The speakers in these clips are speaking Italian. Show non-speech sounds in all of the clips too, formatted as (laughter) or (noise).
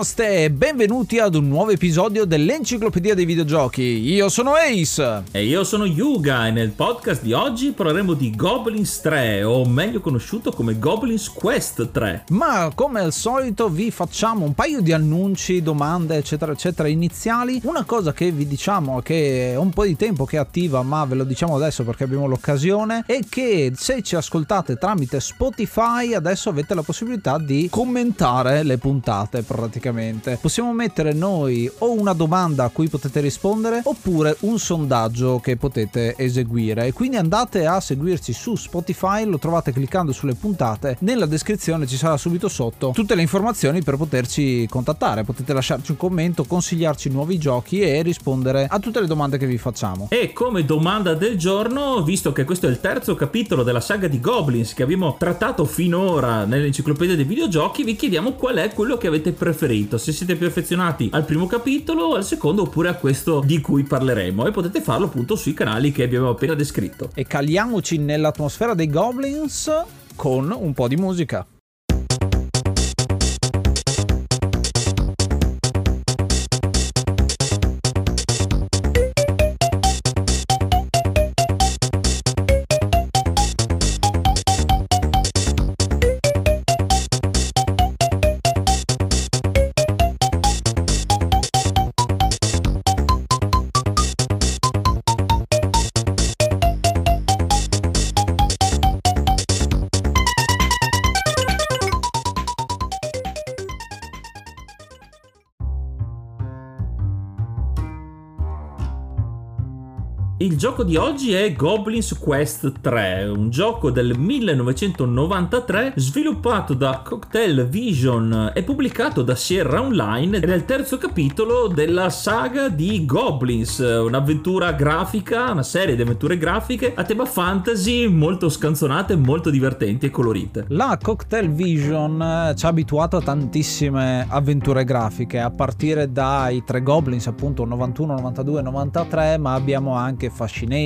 Namaste e benvenuti ad un nuovo episodio dell'Enciclopedia dei Videogiochi. Io sono Ace. E io sono Yuga e nel podcast di oggi parleremo di Goblins 3 o meglio conosciuto come Goblins Quest 3. Ma come al solito vi facciamo un paio di annunci, domande eccetera eccetera iniziali. Una cosa che vi diciamo che è un po' di tempo che è attiva ma ve lo diciamo adesso perché abbiamo l'occasione è che se ci ascoltate tramite Spotify adesso avete la possibilità di commentare le puntate praticamente. Possiamo mettere noi o una domanda a cui potete rispondere oppure un sondaggio che potete eseguire. Quindi andate a seguirci su Spotify, lo trovate cliccando sulle puntate. Nella descrizione ci sarà subito sotto tutte le informazioni per poterci contattare. Potete lasciarci un commento, consigliarci nuovi giochi e rispondere a tutte le domande che vi facciamo. E come domanda del giorno, visto che questo è il terzo capitolo della saga di Goblins che abbiamo trattato finora nell'enciclopedia dei videogiochi, vi chiediamo qual è quello che avete preferito, se siete più affezionati al primo capitolo, al secondo oppure a questo di cui parleremo e potete farlo appunto sui canali che abbiamo appena descritto. E caliamoci nell'atmosfera dei goblins con un po' di musica. Di oggi è Goblins Quest 3, un gioco del 1993 sviluppato da Cocktail Vision e pubblicato da Sierra Online ed è il terzo capitolo della saga di Goblins, un'avventura grafica, una serie di avventure grafiche a tema fantasy molto scanzonate, molto divertenti e colorite. La Cocktail Vision eh, ci ha abituato a tantissime avventure grafiche, a partire dai tre Goblins appunto 91, 92, 93, ma abbiamo anche Fascination,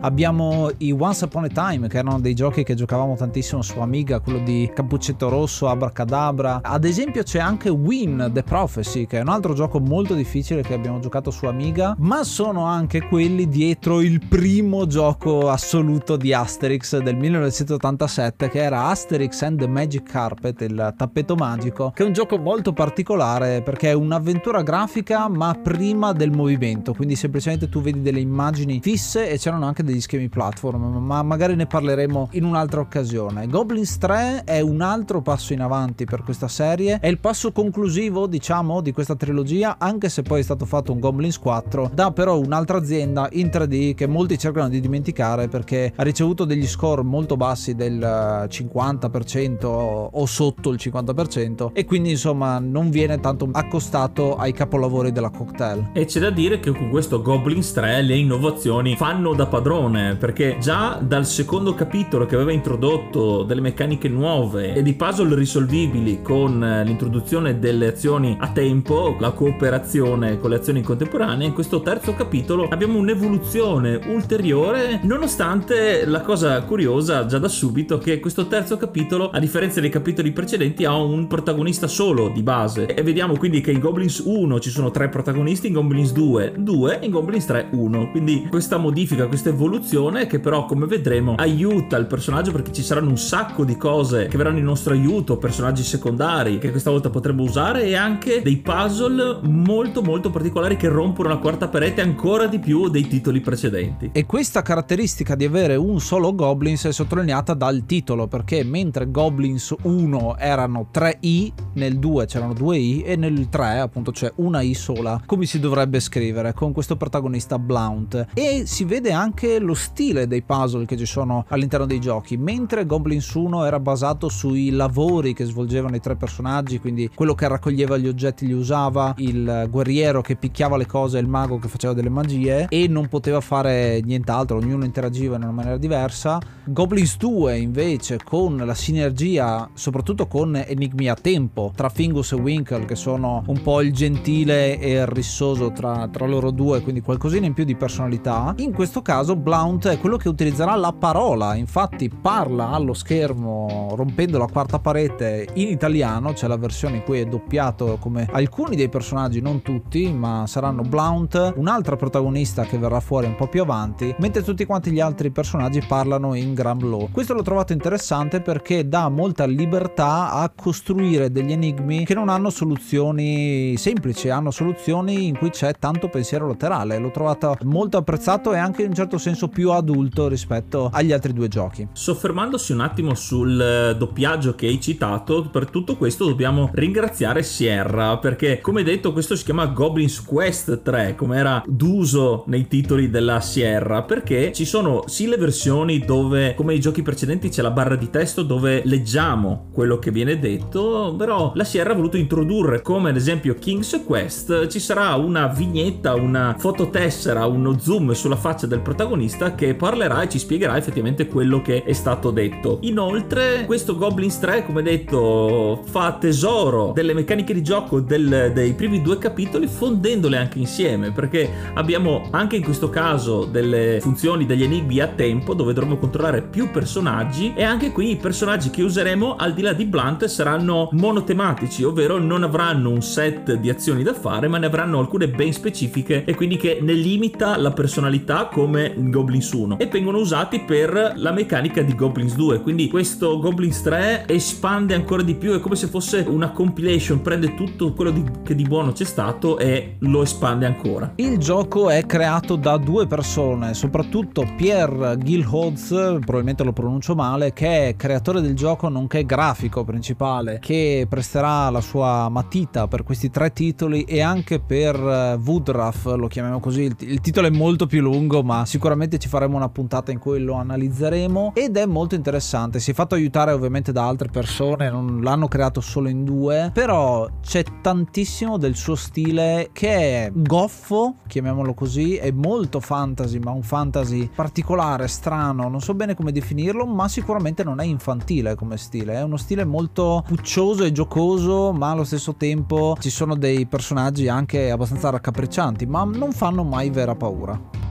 abbiamo i Once Upon a Time che erano dei giochi che giocavamo tantissimo su Amiga, quello di Cappuccetto Rosso, Abracadabra. Ad esempio c'è anche Win The Prophecy che è un altro gioco molto difficile che abbiamo giocato su Amiga, ma sono anche quelli dietro il primo gioco assoluto di Asterix del 1987 che era Asterix and the Magic Carpet, il tappeto magico, che è un gioco molto particolare perché è un'avventura grafica ma prima del movimento, quindi semplicemente tu vedi delle immagini immagini fisse e c'erano anche degli schemi platform, ma magari ne parleremo in un'altra occasione. Goblins 3 è un altro passo in avanti per questa serie, è il passo conclusivo, diciamo, di questa trilogia, anche se poi è stato fatto un Goblins 4 da però un'altra azienda in 3D che molti cercano di dimenticare perché ha ricevuto degli score molto bassi del 50% o sotto il 50% e quindi insomma non viene tanto accostato ai capolavori della cocktail. E c'è da dire che con questo Goblins 3 le innovazioni fanno da padrone perché già dal secondo capitolo che aveva introdotto delle meccaniche nuove e di puzzle risolvibili con l'introduzione delle azioni a tempo, la cooperazione con le azioni contemporanee, in questo terzo capitolo abbiamo un'evoluzione ulteriore nonostante la cosa curiosa già da subito che questo terzo capitolo a differenza dei capitoli precedenti ha un protagonista solo di base. E vediamo quindi che in Goblins 1 ci sono tre protagonisti, in Goblins 2 2 e in Goblins 3 1 quindi questa modifica, questa evoluzione che però come vedremo aiuta il personaggio perché ci saranno un sacco di cose che verranno in nostro aiuto, personaggi secondari che questa volta potremo usare e anche dei puzzle molto molto particolari che rompono la quarta parete ancora di più dei titoli precedenti. E questa caratteristica di avere un solo Goblins è sottolineata dal titolo perché mentre Goblins 1 erano 3 I, nel 2 c'erano 2 I e nel 3 appunto c'è una I sola, come si dovrebbe scrivere con questo protagonista Blount e si vede anche lo stile dei puzzle che ci sono all'interno dei giochi. Mentre Goblins 1 era basato sui lavori che svolgevano i tre personaggi, quindi quello che raccoglieva gli oggetti li usava, il guerriero che picchiava le cose e il mago che faceva delle magie e non poteva fare nient'altro, ognuno interagiva in una maniera diversa. Goblins 2 invece con la sinergia soprattutto con enigmi a tempo tra Fingus e Winkle che sono un po' il gentile e il rissoso tra, tra loro due, quindi qualcosina in più di personalità. In questo caso Blount è quello che utilizzerà la parola, infatti parla allo schermo rompendo la quarta parete in italiano, c'è la versione in cui è doppiato come alcuni dei personaggi, non tutti, ma saranno Blount, un'altra protagonista che verrà fuori un po' più avanti, mentre tutti quanti gli altri personaggi parlano in Gramlow. Questo l'ho trovato interessante perché dà molta libertà a costruire degli enigmi che non hanno soluzioni semplici, hanno soluzioni in cui c'è tanto pensiero laterale. L'ho trovato molto apprezzato e anche in un certo senso più adulto rispetto agli altri due giochi. Soffermandosi un attimo sul eh, doppiaggio che hai citato, per tutto questo dobbiamo ringraziare Sierra perché come detto questo si chiama Goblin's Quest 3 come era d'uso nei titoli della Sierra perché ci sono sì le versioni dove come i giochi precedenti c'è la barra di testo dove leggiamo quello che viene detto però la Sierra ha voluto introdurre come ad esempio King's Quest ci sarà una vignetta una fototessera uno zoom sulla faccia del protagonista che parlerà e ci spiegherà effettivamente quello che è stato detto. Inoltre questo Goblins 3 come detto fa tesoro delle meccaniche di gioco del, dei primi due capitoli fondendole anche insieme perché abbiamo anche in questo caso delle funzioni degli enigmi a tempo dove dovremo controllare più personaggi e anche qui i personaggi che useremo al di là di Blunt saranno monotematici ovvero non avranno un set di azioni da fare ma ne avranno alcune ben specifiche e quindi che ne limita la personalità come in Goblins 1 e vengono usati per la meccanica di Goblins 2 quindi questo Goblins 3 espande ancora di più è come se fosse una compilation prende tutto quello di, che di buono c'è stato e lo espande ancora. Il gioco è creato da due persone soprattutto Pierre Gilholz probabilmente lo pronuncio male che è creatore del gioco nonché grafico principale che presterà la sua matita per questi tre titoli e anche per eh, Woodraff lo chiamiamo così il, il titolo è molto più lungo ma sicuramente ci faremo una puntata in cui lo analizzeremo. Ed è molto interessante. Si è fatto aiutare ovviamente da altre persone non l'hanno creato solo in due però c'è tantissimo del suo stile che è goffo chiamiamolo così è molto fantasy ma un fantasy particolare strano non so bene come definirlo ma sicuramente non è infantile come stile. È uno stile molto puccioso e giocoso ma allo stesso tempo ci sono dei personaggi anche abbastanza raccapriccianti ma non fanno mai vera paura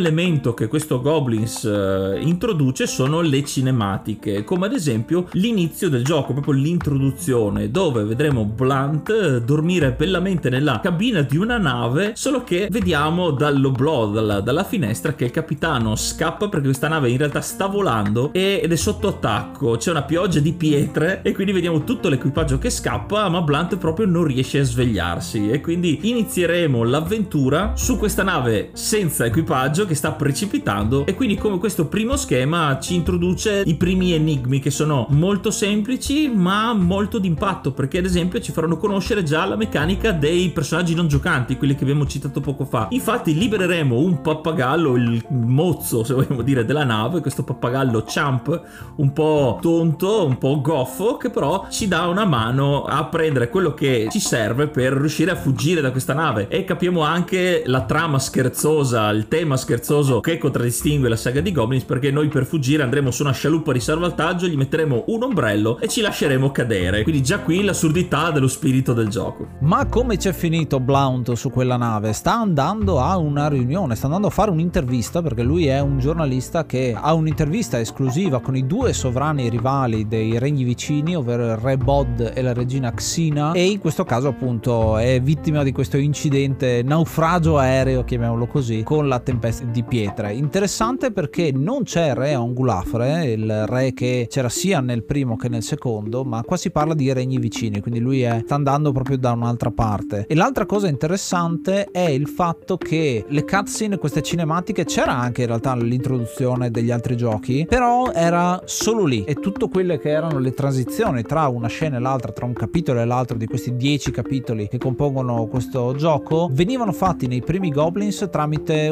elemento che questo Goblins uh, introduce sono le cinematiche, come ad esempio l'inizio del gioco, proprio l'introduzione, dove vedremo Blunt eh, dormire bellamente nella cabina di una nave, solo che vediamo dall'oblò, dalla, dalla finestra, che il capitano scappa perché questa nave in realtà sta volando ed è sotto attacco, c'è una pioggia di pietre e quindi vediamo tutto l'equipaggio che scappa, ma Blunt proprio non riesce a svegliarsi. E quindi inizieremo l'avventura su questa nave senza equipaggio che sta precipitando e quindi come questo primo schema ci introduce i primi enigmi che sono molto semplici ma molto d'impatto perché ad esempio ci faranno conoscere già la meccanica dei personaggi non giocanti, quelli che abbiamo citato poco fa. Infatti libereremo un pappagallo, il mozzo se vogliamo dire della nave, questo pappagallo champ un po' tonto, un po' goffo che però ci dà una mano a prendere quello che ci serve per riuscire a fuggire da questa nave e capiamo anche la trama scherzosa, il tema tema scherzoso che contraddistingue la saga di Goblins perché noi per fuggire andremo su una scialuppa di salvataggio, gli metteremo un ombrello e ci lasceremo cadere. Quindi già qui l'assurdità dello spirito del gioco. Ma come c'è finito Blount su quella nave? Sta andando a una riunione, sta andando a fare un'intervista perché lui è un giornalista che ha un'intervista esclusiva con i due sovrani rivali dei regni vicini, ovvero il re Bod e la regina Xina e in questo caso appunto è vittima di questo incidente naufragio aereo, chiamiamolo così, con la tempeste di pietre. Interessante perché non c'è re Ongulafre, il re che c'era sia nel primo che nel secondo, ma qua si parla di regni vicini, quindi lui è, sta andando proprio da un'altra parte. E l'altra cosa interessante è il fatto che le cutscene, queste cinematiche, c'era anche in realtà l'introduzione degli altri giochi, però era solo lì e tutto quelle che erano le transizioni tra una scena e l'altra, tra un capitolo e l'altro di questi dieci capitoli che compongono questo gioco, venivano fatti nei primi Goblins tramite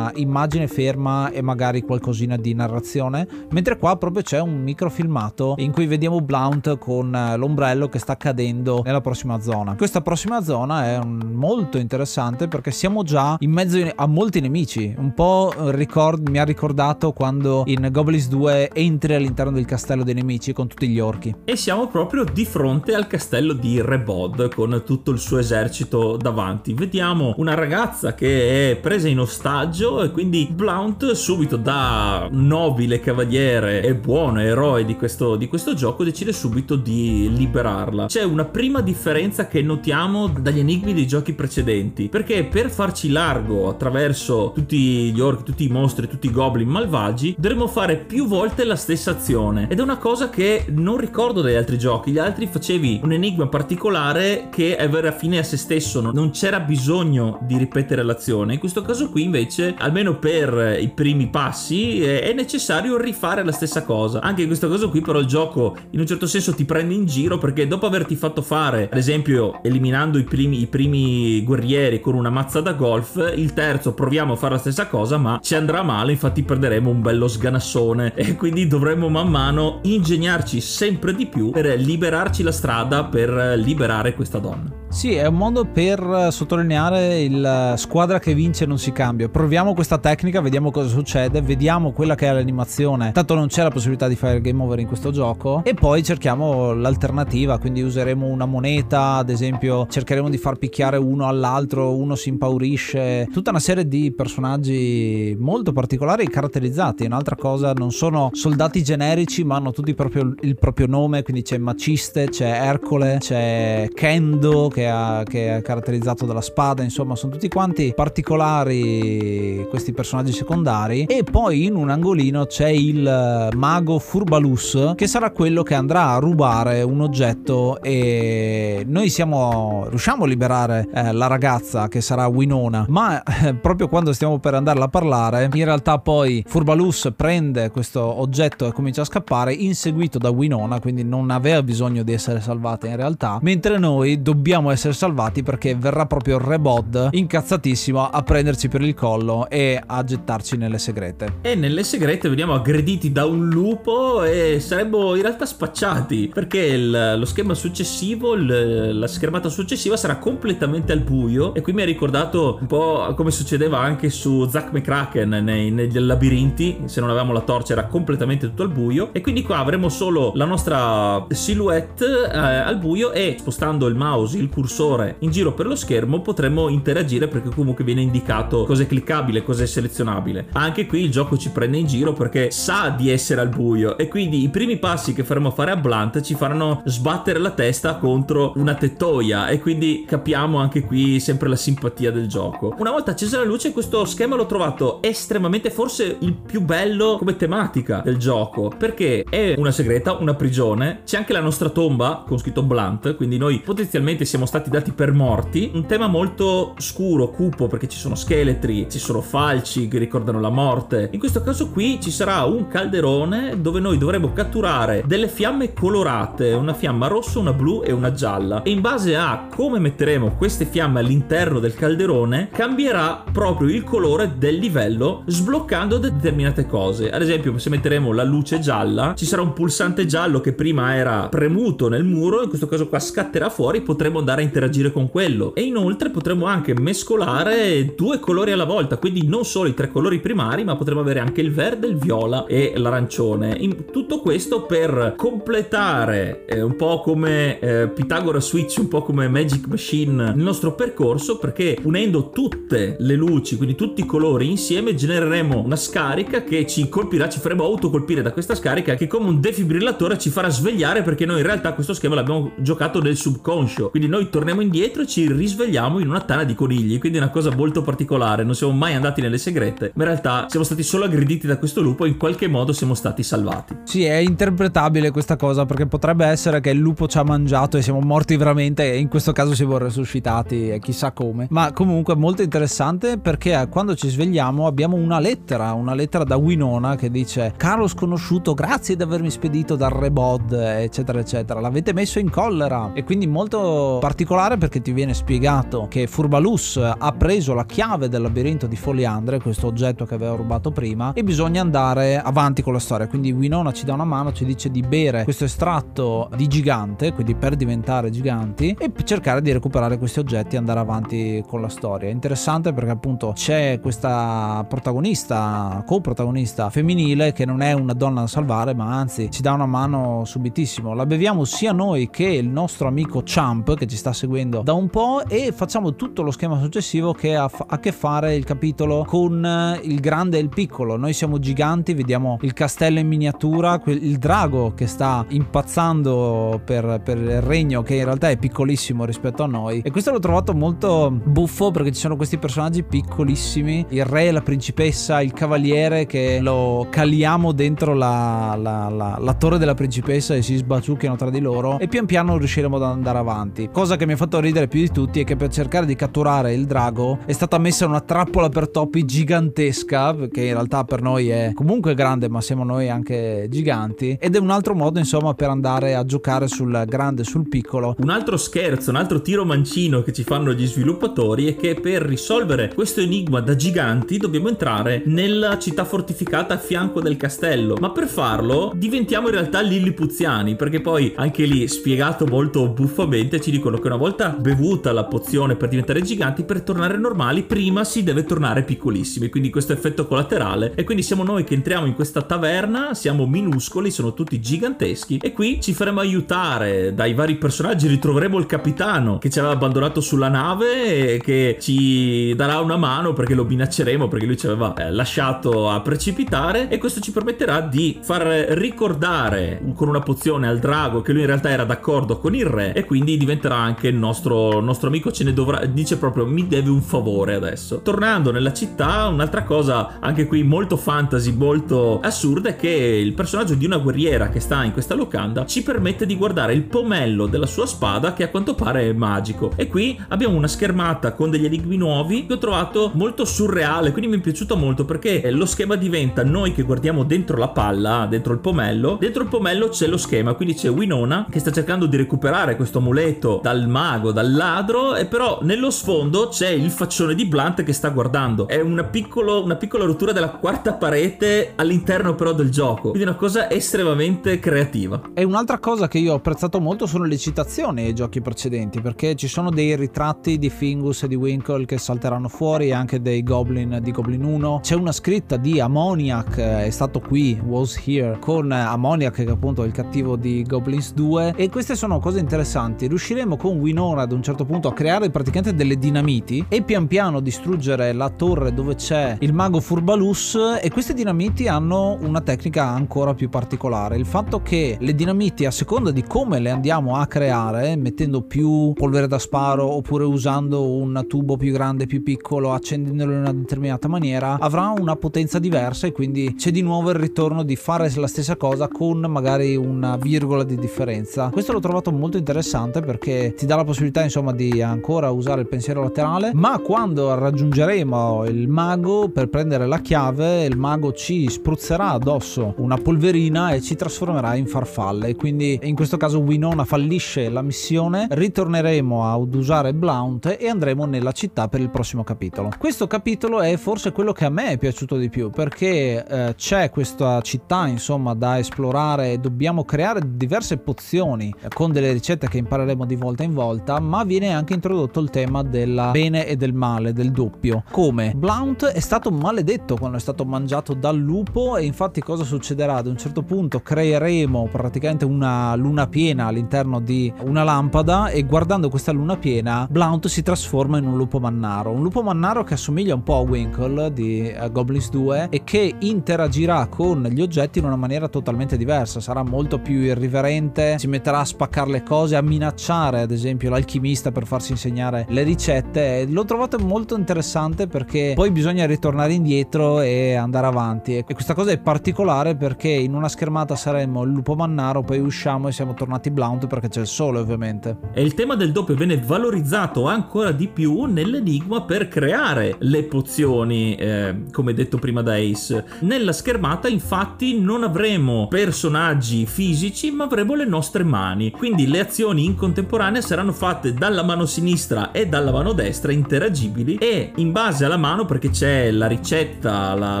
un'immagine ferma e magari qualcosina di narrazione, mentre qua proprio c'è un microfilmato in cui vediamo Blount con l'ombrello che sta cadendo nella prossima zona. Questa prossima zona è molto interessante perché siamo già in mezzo a molti nemici, un po' ricord- mi ha ricordato quando in Goblins 2 entri all'interno del castello dei nemici con tutti gli orchi. E siamo proprio di fronte al castello di Rebod con tutto il suo esercito davanti. Vediamo una ragazza che è presa in ostaggio e quindi Blount subito da nobile cavaliere e buono eroe di questo, di questo gioco decide subito di liberarla. C'è una prima differenza che notiamo dagli enigmi dei giochi precedenti perché per farci largo attraverso tutti gli orchi, tutti i mostri, tutti i goblin malvagi dovremo fare più volte la stessa azione ed è una cosa che non ricordo dagli altri giochi. Gli altri facevi un enigma particolare che era fine a se stesso, non c'era bisogno di ripetere l'azione. In questo caso qui invece, almeno per i primi passi, è necessario rifare la stessa cosa. Anche in questo caso qui però il gioco in un certo senso ti prende in giro perché dopo averti fatto fare, ad esempio, eliminando i primi, i primi guerrieri con una mazza da golf, il terzo proviamo a fare la stessa cosa ma ci andrà male, infatti perderemo un bello sganassone (laughs) e quindi dovremo man mano ingegnarci sempre di più per liberarci la strada per liberare questa donna. Sì, è un modo per sottolineare il squadra che vince non si cambia. Proviamo questa tecnica, vediamo cosa succede, vediamo quella che è l'animazione. Tanto non c'è la possibilità di fare il game over in questo gioco e poi cerchiamo l'alternativa, quindi useremo una moneta, ad esempio, cercheremo di far picchiare uno all'altro, uno si impaurisce, tutta una serie di personaggi molto particolari e caratterizzati. Un'altra cosa, non sono soldati generici, ma hanno tutti proprio il proprio nome, quindi c'è Maciste, c'è Ercole, c'è Kendo che ha, che è caratterizzato dalla spada, insomma sono tutti quanti particolari questi personaggi secondari. E poi in un angolino c'è il mago Furbalus che sarà quello che andrà a rubare un oggetto e noi siamo riusciamo a liberare eh, la ragazza che sarà Winona. Ma eh, proprio quando stiamo per andarla a parlare in realtà poi Furbalus prende questo oggetto e comincia a scappare inseguito da Winona quindi non aveva bisogno di essere salvata in realtà. Mentre noi dobbiamo essere salvati perché verrà proprio Rebod incazzatissimo a prenderci per il collo e a gettarci nelle segrete. E nelle segrete veniamo aggrediti da un lupo e saremmo in realtà spacciati perché il, lo schema successivo, il, la schermata successiva sarà completamente al buio. E qui mi ha ricordato un po' come succedeva anche su Zack McCracken nei, negli labirinti, se non avevamo la torcia era completamente tutto al buio. E quindi qua avremo solo la nostra silhouette eh, al buio e spostando il mouse, il cursore in giro per lo schermo potremo interagire perché comunque viene indicato cosa è cliccabile, cosa è selezionabile. Anche qui il gioco ci prende in giro perché sa di essere al buio e quindi i primi passi che faremo fare a Blunt ci faranno sbattere la testa contro una tettoia e quindi capiamo anche qui sempre la simpatia del gioco. Una volta accesa la luce questo schema l'ho trovato estremamente forse il più bello come tematica del gioco perché è una segreta, una prigione, c'è anche la nostra tomba con scritto Blunt, quindi noi potenzialmente siamo stati dati per morti, un tema molto scuro, cupo perché ci sono scheletri, ci sono falci che ricordano la morte. In questo caso qui ci sarà un calderone dove noi dovremo catturare delle fiamme colorate, una fiamma rossa, una blu e una gialla. E in base a come metteremo queste fiamme all'interno del calderone, cambierà proprio il colore del livello sbloccando determinate cose. Ad esempio, se metteremo la luce gialla, ci sarà un pulsante giallo che prima era premuto nel muro, in questo caso qua scatterà fuori, potremo andare a interagire con quello. E inoltre potremo anche mescolare due colori alla volta, quindi non solo i tre colori primari, ma potremo avere anche il verde, il viola e l'arancione. In tutto questo per completare eh, un po' come eh, Pythagora Switch, un po' come Magic Machine il nostro percorso, perché unendo tutte le luci, quindi tutti i colori insieme, genereremo una scarica che ci colpirà, ci faremo autocolpire da questa scarica che come un defibrillatore ci farà svegliare perché noi in realtà questo schema l'abbiamo giocato nel subconscio. Quindi noi torniamo indietro e ci risvegliamo in una tana di conigli, quindi è una cosa molto particolare, non siamo mai andati nelle segrete, ma in realtà siamo stati solo aggrediti da questo lupo e in qualche modo siamo stati salvati. Sì, è interpretabile questa cosa perché potrebbe essere che il lupo ci ha mangiato e siamo morti veramente e in questo caso siamo resuscitati e chissà come. Ma comunque molto interessante perché quando ci svegliamo abbiamo una lettera, una lettera da Winona che dice Caro sconosciuto, grazie di avermi spedito dal Rebod, eccetera, eccetera. L'avete messo in collera e quindi molto particolare perché ti viene spiegato che Furbalus ha preso la chiave del labirinto di Foliandre, questo oggetto che aveva rubato prima, e bisogna andare avanti con la storia. Quindi Winona ci dà una mano, ci dice di bere questo estratto di gigante, quindi per diventare giganti, e cercare di recuperare questi oggetti e andare avanti con la storia. Interessante perché appunto c'è questa protagonista, coprotagonista femminile che non è una donna da salvare, ma anzi ci dà una mano subitissimo. La beviamo sia noi che il nostro amico Champ che ci sta seguendo da un po' e facciamo tutto lo schema successivo che ha a che fare il capitolo con eh, il grande e il piccolo. Noi siamo giganti, vediamo il castello in miniatura, il drago che sta impazzando per, per il regno che in realtà è piccolissimo rispetto a noi. E questo l'ho trovato molto buffo perché ci sono questi personaggi piccolissimi, il re, la principessa, il cavaliere che lo caliamo dentro la, la, la, la torre della principessa e si sbaciucchiano tra di loro e pian piano riusciremo ad andare avanti. Cosa che mi ha fatto ridere più di tutti è che per cercare di catturare il drago è stata messa una trappola per topi gigantesca, che in realtà per noi è comunque grande, ma siamo noi anche giganti, ed è un altro modo insomma per andare a giocare sul grande e sul piccolo. Un altro scherzo, un altro tiro mancino che ci fanno gli sviluppatori è che per risolvere questo enigma da giganti dobbiamo entrare nella città fortificata a fianco del castello, ma per farlo diventiamo in realtà lillipuziani, perché poi anche lì spiegato molto buffamente ci dicono che una volta bevuta la pozione per diventare giganti, per tornare normali prima si deve tornare piccolissimi, quindi questo effetto collaterale. E quindi siamo noi che entriamo in questa taverna, siamo minuscoli, sono tutti giganteschi. E qui ci faremo aiutare dai vari personaggi, ritroveremo il capitano che ci aveva abbandonato sulla nave e che ci darà una mano perché lo minacceremo perché lui ci aveva eh, lasciato a precipitare. E questo ci permetterà di far ricordare con una pozione al drago che lui in realtà era d'accordo con il re e quindi diventerà anche il nostro, nostro amico ce ne dovrà dice proprio mi deve un favore adesso. Tornando nella città un'altra cosa anche qui molto fantasy molto assurda è che il personaggio di una guerriera che sta in questa locanda ci permette di guardare il pomello della sua spada che a quanto pare è magico. E qui abbiamo una schermata con degli enigmi nuovi che ho trovato molto surreale quindi mi è piaciuto molto perché lo schema diventa noi che guardiamo dentro la palla dentro il pomello dentro il pomello c'è lo schema quindi c'è Winona che sta cercando di recuperare questo amuleto dal mago dal ladro e però nello sfondo c'è il faccione di Blunt che sta guardando. È una, piccolo, una piccola rottura della quarta parete all'interno però del gioco. Quindi una cosa estremamente creativa. E un'altra cosa che io ho apprezzato molto sono le citazioni ai giochi precedenti perché ci sono dei ritratti di Fingus e di Winkle che salteranno fuori anche dei Goblin di Goblin 1 c'è una scritta di Ammoniac è stato qui was here con Ammoniac che appunto il cattivo di Goblins 2 e queste sono cose interessanti. Riusciremo con Winona ad un certo punto a creare praticamente delle dinamiti e pian piano distruggere la torre dove c'è il mago Furbalus. E queste dinamiti hanno una tecnica ancora più particolare. Il fatto che le dinamiti a seconda di come le andiamo a creare mettendo più polvere da sparo oppure usando un tubo più grande più piccolo accendendolo in una determinata maniera avrà una potenza diversa e quindi c'è di nuovo il ritorno di fare la stessa cosa con magari una virgola di differenza. Questo l'ho trovato molto interessante perché ti dà la possibilità insomma di ancora usare il pensiero laterale ma quando raggiungeremo il mago per prendere la chiave il mago ci spruzzerà addosso una polverina e ci trasformerà in farfalle. Quindi in questo caso Winona fallisce la missione ritorneremo ad usare Blount e andremo nella città per il prossimo capitolo. Questo capitolo è forse quello che a me è piaciuto di più perché eh, c'è questa città insomma da esplorare dobbiamo creare diverse pozioni eh, con delle ricette che impareremo di volta in volta ma viene anche introdotto il tema del bene e del male del doppio. Come? Blount è stato maledetto quando è stato mangiato dal lupo e infatti cosa succederà? Ad un certo punto creeremo praticamente una luna piena all'interno di una lampada e guardando questa luna piena Blount si trasforma in un lupo mannaro. Un lupo mannaro che assomiglia un po' a Winkle di uh, Goblins 2 e che interagirà con gli oggetti in una maniera totalmente diversa. Sarà molto più irriverente si metterà a spaccare le cose a minacciare ad esempio l'alchimista per farsi insegnare le ricette. L'ho trovato molto interessante perché poi bisogna ritornare indietro e andare avanti. E questa cosa è particolare perché in una schermata saremmo il lupo mannaro, poi usciamo e siamo tornati blount perché c'è il sole ovviamente. E il tema del doppio viene valorizzato ancora di più nell'enigma per creare le pozioni, eh, come detto prima da Ace. Nella schermata infatti non avremo personaggi fisici ma avremo le nostre mani, quindi le azioni in contemporanea saranno fatte dalla mano sinistra e dalla mano destra interagibili e in base alla mano perché c'è la ricetta, la,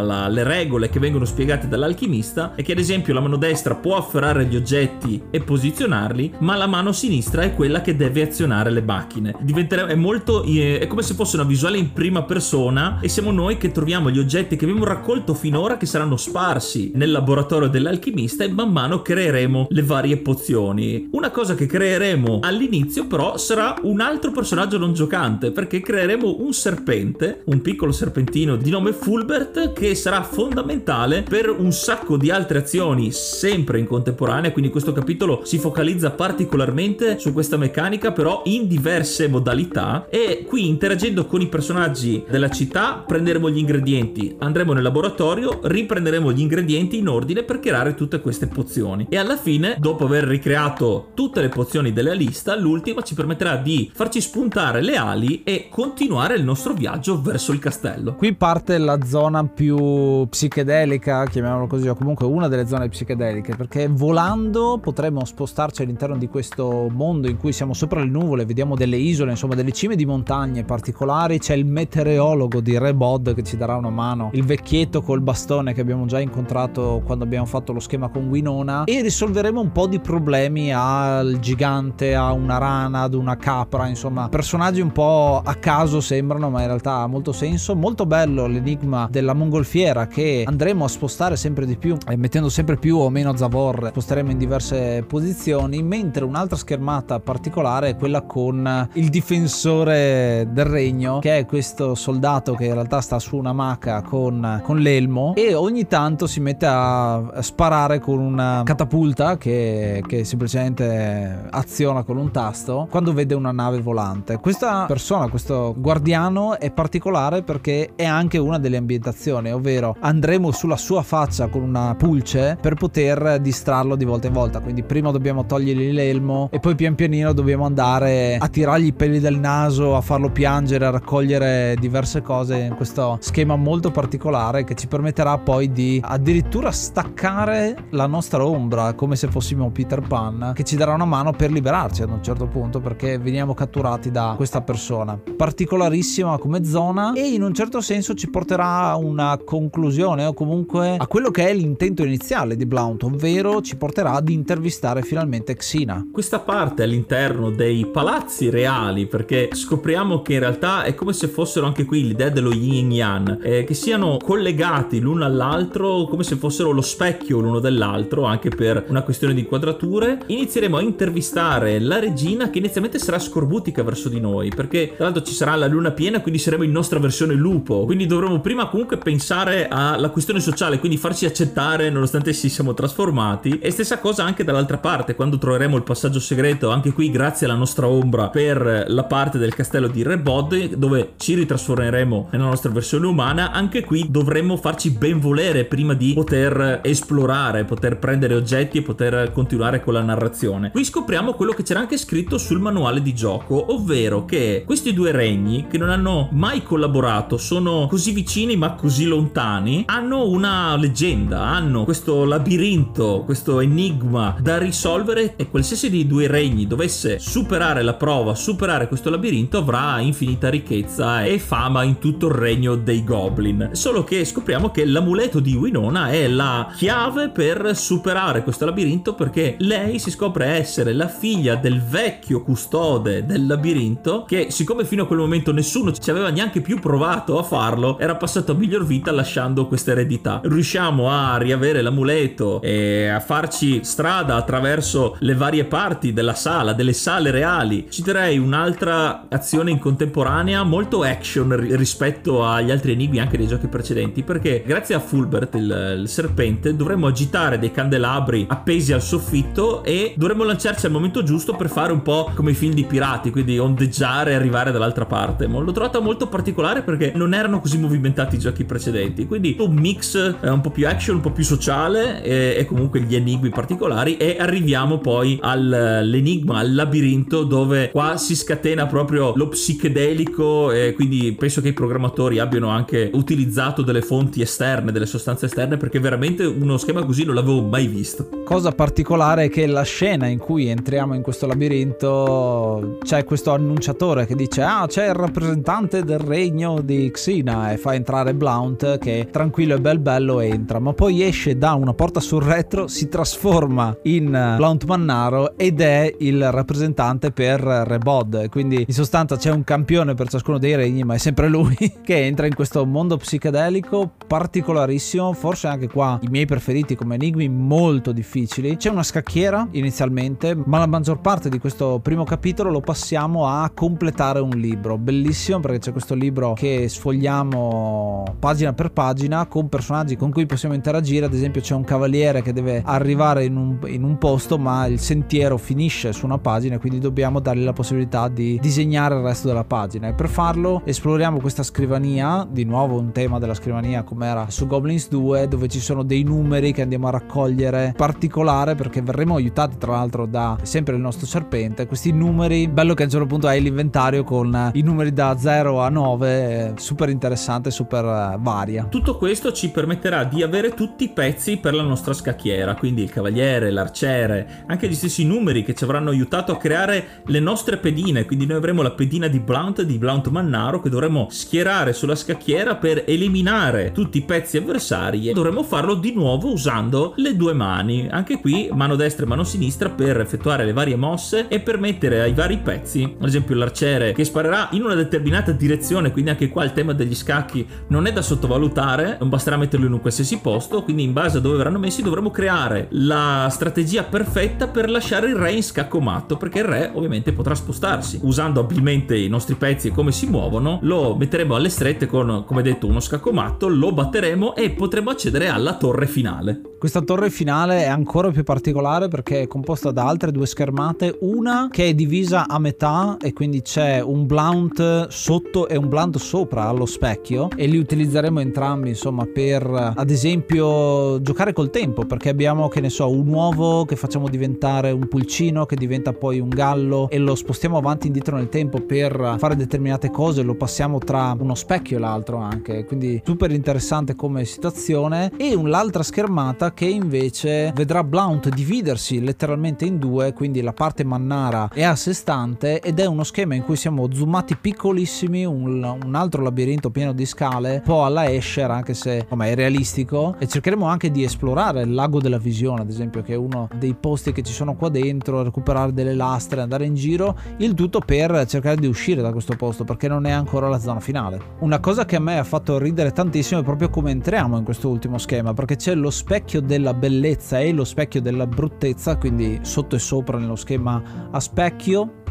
la, le regole che vengono spiegate dall'alchimista e che ad esempio la mano destra può afferrare gli oggetti e posizionarli ma la mano sinistra è quella che deve azionare le macchine. Diventerebbe molto eh, è come se fosse una visuale in prima persona e siamo noi che troviamo gli oggetti che abbiamo raccolto finora che saranno sparsi nel laboratorio dell'alchimista e man mano creeremo le varie pozioni. Una cosa che creeremo all'inizio però sarà un altro personaggio non giocante perché creeremo un serpente, un piccolo serpentino di nome Fulbert che sarà fondamentale per un sacco di altre azioni sempre in contemporanea, quindi questo capitolo si focalizza particolarmente su questa meccanica però in diverse modalità. E qui interagendo con i personaggi della città prenderemo gli ingredienti, andremo nel laboratorio, riprenderemo gli ingredienti in ordine per creare tutte queste pozioni. E alla fine dopo aver ricreato tutte le pozioni della lista l'ultima ci permetterà di farci spuntare le ali e continuare il nostro viaggio verso il castello. Qui parte la zona più psichedelica, chiamiamolo così, o comunque una delle zone psichedeliche, perché volando potremo spostarci all'interno di questo mondo in cui siamo sopra le nuvole, vediamo delle isole, insomma delle cime di montagne particolari, c'è il meteorologo di Rebod che ci darà una mano, il vecchietto col bastone che abbiamo già incontrato quando abbiamo fatto lo schema con Winona e risolveremo un po' di problemi al gigante, a una rana, ad una capra, insomma. Personaggi un po' a caso sembrano ma in realtà ha molto senso, molto bello l'enigma della mongolfiera che andremo a spostare sempre di più e mettendo sempre più o meno Zavor sposteremo in diverse posizioni mentre un'altra schermata particolare è quella con il difensore del regno che è questo soldato che in realtà sta su una maca con, con l'elmo e ogni tanto si mette a sparare con una catapulta che, che semplicemente aziona con un tasto quando vede una nave volante. Questa persona questo guardiano è particolare perché è anche una delle ambientazioni ovvero andremo sulla sua faccia con una pulce per poter distrarlo di volta in volta. Quindi prima dobbiamo togliergli l'elmo e poi pian pianino dobbiamo andare a tirargli i peli del naso a farlo piangere a raccogliere diverse cose in questo schema molto particolare che ci permetterà poi di addirittura staccare la nostra ombra come se fossimo Peter Pan che ci darà una mano per liberarci ad un certo punto perché veniamo catturati da questa persona. Particolarissima come zona e in un certo senso ci porterà a una conclusione o comunque a quello che è l'intento iniziale di Blount ovvero ci porterà ad intervistare finalmente Xina questa parte all'interno dei palazzi reali perché scopriamo che in realtà è come se fossero anche qui l'idea dello yin yang eh, che siano collegati l'uno all'altro come se fossero lo specchio l'uno dell'altro anche per una questione di inquadrature inizieremo a intervistare la regina che inizialmente sarà scorbutica verso di noi perché tra l'altro ci sarà la luna piena quindi saremo in nostra versione lupo. Quindi dovremo prima comunque pensare alla questione sociale quindi farci accettare nonostante ci siamo trasformati. E stessa cosa anche dall'altra parte quando troveremo il passaggio segreto anche qui grazie alla nostra ombra per la parte del castello di Rebod dove ci ritrasformeremo nella nostra versione umana anche qui dovremmo farci ben volere prima di poter esplorare poter prendere oggetti e poter continuare con la narrazione. Qui scopriamo quello che c'era anche scritto sul manuale di gioco ovvero che questi due regni che non hanno mai collaborato sono così vicini ma così lontani hanno una leggenda hanno questo labirinto questo enigma da risolvere e qualsiasi dei due regni dovesse superare la prova superare questo labirinto avrà infinita ricchezza e fama in tutto il regno dei goblin. Solo che scopriamo che l'amuleto di Winona è la chiave per superare questo labirinto perché lei si scopre essere la figlia del vecchio custode del labirinto che siccome fino a quel momento nessuno ci aveva neanche più provato a farlo era passato a miglior vita lasciando questa eredità. Riusciamo a riavere l'amuleto e a farci strada attraverso le varie parti della sala delle sale reali. Citerei un'altra azione in contemporanea molto action rispetto agli altri enigmi anche dei giochi precedenti perché grazie a Fulbert il, il serpente dovremmo agitare dei candelabri appesi al soffitto e dovremmo lanciarci al momento giusto per fare un po' come i film di pirati, quindi ondeggiare e arrivare dall'altra parte. Ma l'ho trovato molto particolare perché non erano così movimentati i giochi precedenti, quindi un mix eh, un po' più action, un po' più sociale e, e comunque gli enigmi particolari e arriviamo poi all'enigma, al labirinto dove qua si scatena proprio lo psichedelico e quindi penso che i programmatori abbiano anche utilizzato delle fonti esterne, delle sostanze esterne perché veramente uno schema così non l'avevo mai visto. Cosa particolare è che la scena in cui entriamo in questo labirinto c'è questo annunciatore che dice ah c'è il rappresentante del regno di Xina e fa entrare Blount che tranquillo e bel bello entra. Ma poi esce da una porta sul retro si trasforma in Blount Mannaro ed è il rappresentante per Rebod quindi in sostanza c'è un campione per ciascuno dei regni ma è sempre lui (laughs) che entra in questo mondo psichedelico particolarissimo. Forse anche qua i miei preferiti come enigmi molto difficili. C'è una scacchiera inizialmente ma la maggior parte di questo primo capitolo lo passiamo a completare un libro. Bellissimo perché c'è questo libro che sfogliamo pagina per pagina con personaggi con cui possiamo interagire. Ad esempio c'è un cavaliere che deve arrivare in un, in un posto ma il sentiero finisce su una pagina quindi dobbiamo dargli la possibilità di disegnare il resto della pagina. E per farlo esploriamo questa scrivania di nuovo un tema della scrivania come era su Goblins 2 dove ci sono dei numeri che andiamo a raccogliere particolare perché verremo aiutati tra l'altro da sempre il nostro serpente questi numeri bello che a un certo punto hai l'inventario con i numeri da 0 a 9 super interessante super eh, varia. Tutto questo ci permetterà di avere tutti i pezzi per la nostra scacchiera quindi il cavaliere l'arciere anche gli stessi numeri che ci avranno aiutato a creare le nostre pedine. Quindi noi avremo la pedina di Blount di Blount Mannaro che dovremo schierare sulla scacchiera per eliminare tutti i pezzi avversari e dovremo farlo di nuovo usando le due mani. Anche qui mano destra e mano sinistra per effettuare le varie mosse e permettere ai vari pezzi ad esempio l'arciere che sparerà in una determinata direzione quindi anche qua il tema degli scacchi non è da sottovalutare non basterà metterlo in un qualsiasi posto quindi in base a dove verranno messi dovremo creare la strategia perfetta per lasciare il re in scacco matto perché il re ovviamente potrà spostarsi. Usando abilmente i nostri pezzi e come si muovono lo metteremo alle strette con come detto uno scacco matto lo batteremo e potremo accedere alla torre finale. Questa torre finale è ancora più particolare perché è composta da altre due schermate, una che è divisa a metà e quindi c'è un blount sotto e un blount sopra allo specchio e li utilizzeremo entrambi insomma per ad esempio giocare col tempo perché abbiamo che ne so un uovo che facciamo diventare un pulcino che diventa poi un gallo e lo spostiamo avanti e indietro nel tempo per fare determinate cose, lo passiamo tra uno specchio e l'altro anche, quindi super interessante come situazione. E un'altra schermata che invece vedrà Blount dividersi letteralmente in due, quindi la parte mannara è a sé stante ed è uno schema in cui siamo zoomati piccolissimi, un, un altro labirinto pieno di scale, un po' alla Escher anche se come è realistico e cercheremo anche di esplorare il lago della visione ad esempio che è uno dei posti che ci sono qua dentro, recuperare delle lastre, andare in giro, il tutto per cercare di uscire da questo posto perché non è ancora la zona finale. Una cosa che a me ha fatto ridere tantissimo è proprio come entriamo in questo ultimo schema perché c'è lo specchio della bellezza e lo specchio della bruttezza, quindi sotto e sopra nello schema a specchio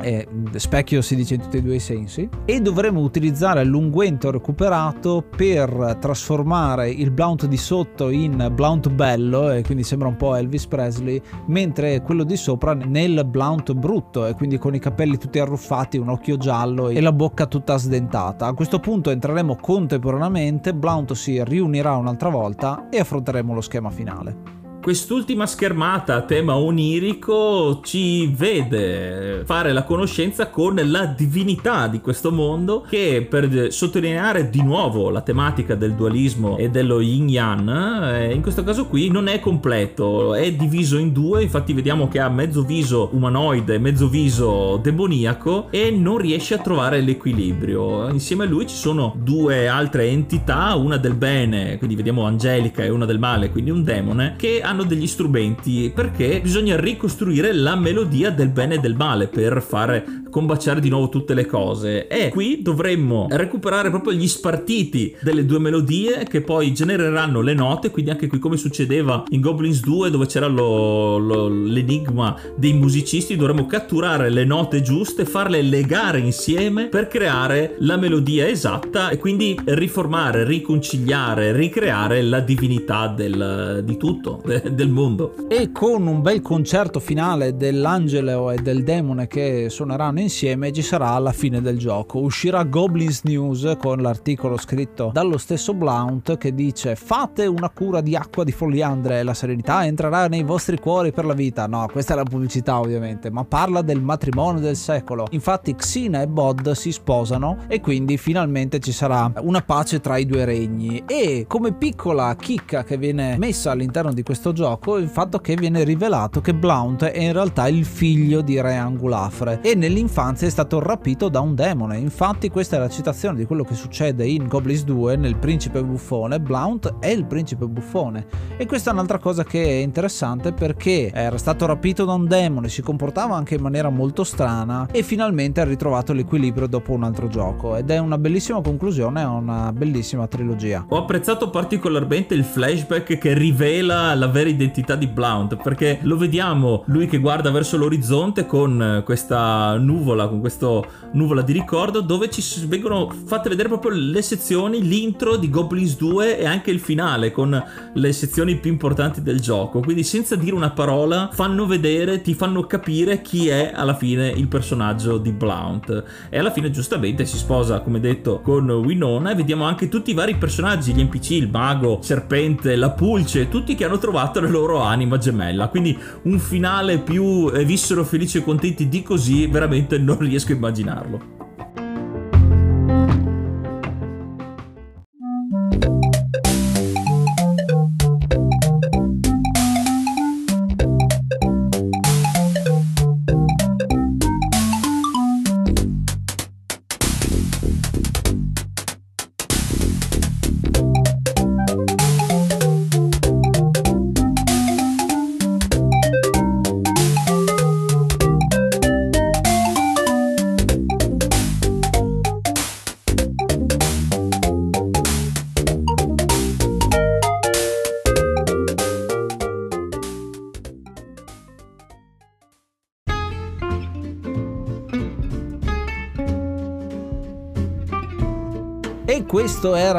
eh, specchio si dice in tutti e due i sensi e dovremo utilizzare l'unguento recuperato per trasformare il blount di sotto in blount bello e quindi sembra un po' Elvis Presley mentre quello di sopra nel blount brutto e quindi con i capelli tutti arruffati un occhio giallo e la bocca tutta sdentata. A questo punto entreremo contemporaneamente blount si riunirà un'altra volta e affronteremo lo schema finale Quest'ultima schermata a tema onirico ci vede fare la conoscenza con la divinità di questo mondo che per sottolineare di nuovo la tematica del dualismo e dello yin yang eh, in questo caso qui non è completo è diviso in due. Infatti vediamo che ha mezzo viso umanoide mezzo viso demoniaco e non riesce a trovare l'equilibrio. Insieme a lui ci sono due altre entità una del bene quindi vediamo Angelica e una del male quindi un demone che hanno degli strumenti perché bisogna ricostruire la melodia del bene e del male per fare combaciare di nuovo tutte le cose. E qui dovremmo recuperare proprio gli spartiti delle due melodie che poi genereranno le note, quindi anche qui come succedeva in Goblins 2 dove c'era lo, lo, l'enigma dei musicisti, dovremmo catturare le note giuste, farle legare insieme per creare la melodia esatta e quindi riformare, riconciliare, ricreare la divinità del, di tutto, del mondo. E con un bel concerto finale dell'angelo e del demone che suoneranno insieme ci sarà alla fine del gioco. Uscirà Goblins News con l'articolo scritto dallo stesso Blount che dice fate una cura di acqua di foliandre e la serenità entrerà nei vostri cuori per la vita. No, questa è la pubblicità ovviamente, ma parla del matrimonio del secolo. Infatti Xina e Bod si sposano e quindi finalmente ci sarà una pace tra i due regni. E come piccola chicca che viene messa all'interno di questo gioco il fatto che viene rivelato che Blount è in realtà il figlio di Re Angulafre e nell'infanzia è stato rapito da un demone. Infatti questa è la citazione di quello che succede in Goblins 2 nel principe buffone. Blount è il principe buffone e questa è un'altra cosa che è interessante perché era stato rapito da un demone, si comportava anche in maniera molto strana e finalmente ha ritrovato l'equilibrio dopo un altro gioco ed è una bellissima conclusione a una bellissima trilogia. Ho apprezzato particolarmente il flashback che rivela la vera identità di Blount perché lo vediamo lui che guarda verso l'orizzonte con questa nuvola, con questo nuvola di ricordo dove ci vengono fatte vedere proprio le sezioni, l'intro di Goblins 2 e anche il finale con le sezioni più importanti del gioco. Quindi senza dire una parola fanno vedere, ti fanno capire chi è alla fine il personaggio di Blount. E alla fine giustamente si sposa, come detto, con Winona e vediamo anche tutti i vari personaggi, gli NPC, il mago, serpente, la pulce, tutti che hanno trovato la loro anima gemella. Quindi un finale più eh, vissero felici e contenti di così veramente non riesco a immaginarlo.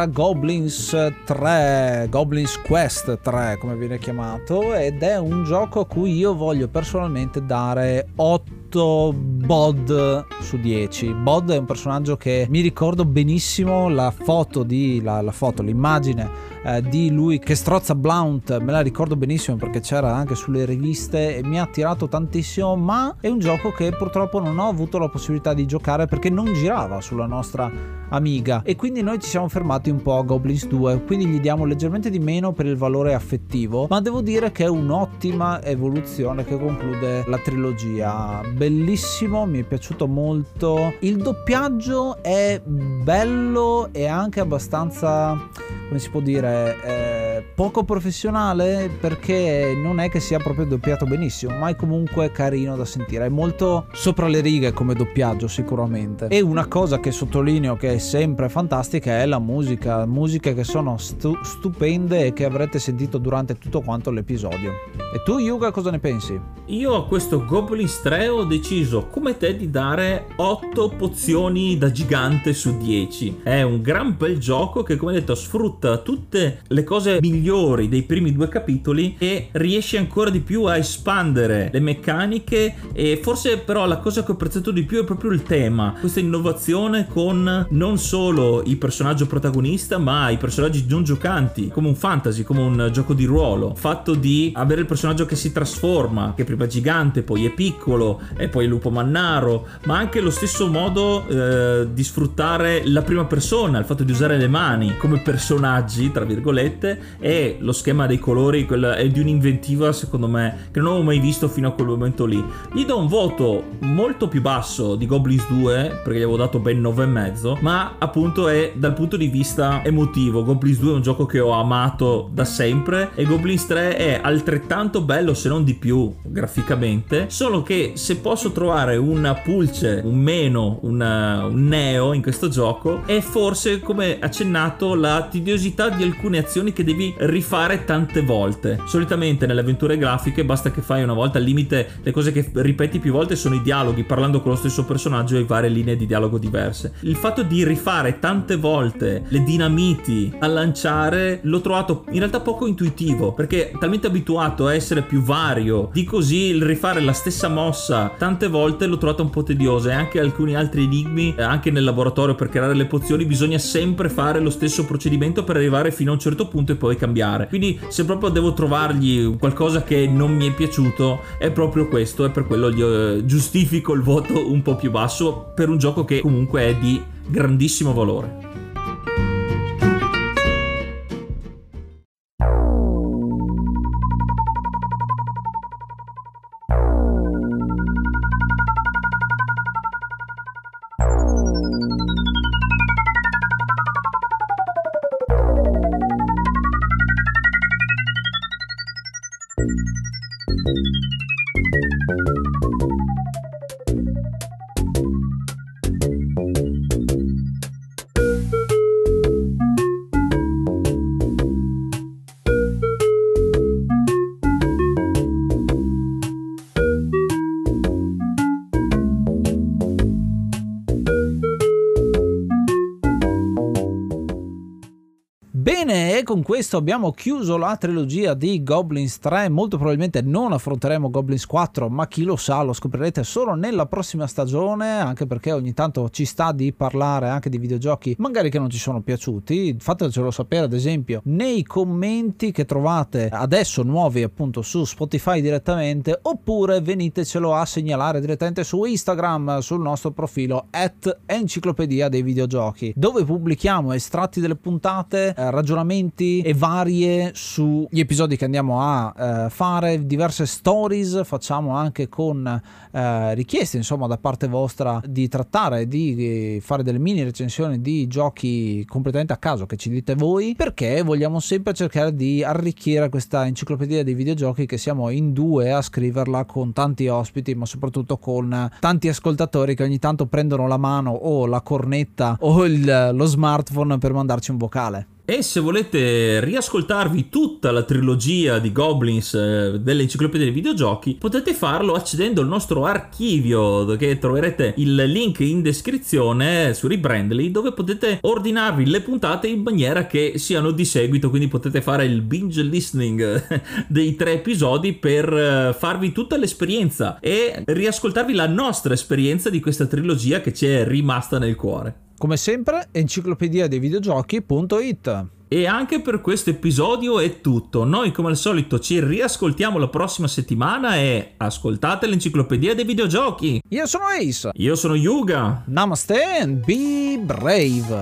Era Goblins 3, Goblins Quest 3 come viene chiamato ed è un gioco a cui io voglio personalmente dare 8 bod su 10. Bod è un personaggio che mi ricordo benissimo la foto di la, la foto, l'immagine eh, di lui che strozza Blount, me la ricordo benissimo perché c'era anche sulle riviste e mi ha attirato tantissimo, ma è un gioco che purtroppo non ho avuto la possibilità di giocare perché non girava sulla nostra amiga e quindi noi ci siamo fermati un po' a Goblins 2, quindi gli diamo leggermente di meno per il valore affettivo, ma devo dire che è un'ottima evoluzione che conclude la trilogia. Bellissimo, mi è piaciuto molto. Il doppiaggio è bello e anche abbastanza come si può dire, eh, poco professionale perché non è che sia proprio doppiato benissimo, ma è comunque carino da sentire. È molto sopra le righe come doppiaggio sicuramente. E una cosa che sottolineo che è sempre fantastica è la musica, musiche che sono stu- stupende e che avrete sentito durante tutto quanto l'episodio. E tu Yuga cosa ne pensi? Io a questo Goblins 3 ho deciso come te di dare 8 pozioni da gigante su 10. È un gran bel gioco che come detto sfrutta tutte le cose migliori dei primi due capitoli e riesce ancora di più a espandere le meccaniche e forse però la cosa che ho apprezzato di più è proprio il tema, questa innovazione con non solo il personaggio protagonista ma i personaggi non giocanti, come un fantasy, come un gioco di ruolo, fatto di avere il personaggio che si trasforma, che prima è gigante, poi è piccolo e poi lupo mannaro, ma anche lo stesso modo eh, di sfruttare la prima persona, il fatto di usare le mani come personaggi, tra virgolette, e lo schema dei colori è di un'inventiva secondo me che non avevo mai visto fino a quel momento lì. Gli do un voto molto più basso di Goblins 2 perché gli avevo dato ben 9,5 ma appunto è dal punto di vista emotivo. Goblins 2 è un gioco che ho amato da sempre e Goblins 3 è altrettanto bello se non di più graficamente solo che se posso trovare una pulce, un meno, una, un neo in questo gioco è forse come accennato la tediosità di alcune azioni che devi rifare tante volte. Solitamente nelle avventure grafiche basta che fai una volta al limite le cose che ripeti più volte sono i dialoghi parlando con lo stesso personaggio e varie linee di dialogo diverse. Il fatto di rifare tante volte le dinamiti a lanciare l'ho trovato in realtà poco intuitivo perché talmente abituato a essere più vario di così il rifare la stessa mossa tante volte l'ho trovato un po' tediosa e anche alcuni altri enigmi anche nel laboratorio per creare le pozioni bisogna sempre fare lo stesso procedimento per arrivare fino a un certo punto e poi cambiare. Quindi se proprio devo trovargli qualcosa che non mi è piaciuto è proprio questo e per quello gli eh, giustifico il voto un po' più basso per un gioco che comunque è di grandissimo valore. Con questo abbiamo chiuso la trilogia di Goblins 3. Molto probabilmente non affronteremo Goblins 4, ma chi lo sa, lo scoprirete solo nella prossima stagione. Anche perché ogni tanto ci sta di parlare anche di videogiochi, magari che non ci sono piaciuti. Fatecelo sapere, ad esempio, nei commenti che trovate adesso nuovi appunto su Spotify direttamente, oppure venitecelo a segnalare direttamente su Instagram sul nostro profilo at enciclopedia dei videogiochi, dove pubblichiamo estratti delle puntate, eh, ragionamenti differenti e varie sugli episodi che andiamo a eh, fare, diverse stories, facciamo anche con eh, richieste insomma da parte vostra di trattare, di fare delle mini recensioni di giochi completamente a caso che ci dite voi, perché vogliamo sempre cercare di arricchire questa enciclopedia dei videogiochi che siamo in due a scriverla con tanti ospiti, ma soprattutto con tanti ascoltatori che ogni tanto prendono la mano o la cornetta o il, lo smartphone per mandarci un vocale. E se volete riascoltarvi tutta la trilogia di Goblins eh, dell'enciclopedia dei videogiochi, potete farlo accedendo al nostro archivio, che troverete il link in descrizione su Rebrandly, dove potete ordinarvi le puntate in maniera che siano di seguito, quindi potete fare il binge listening (laughs) dei tre episodi per eh, farvi tutta l'esperienza e riascoltarvi la nostra esperienza di questa trilogia che ci è rimasta nel cuore. Come sempre, enciclopedia dei videogiochi.it. E anche per questo episodio è tutto. Noi come al solito ci riascoltiamo la prossima settimana e ascoltate l'enciclopedia dei videogiochi. Io sono Ace. Io sono Yuga. Namaste and be brave.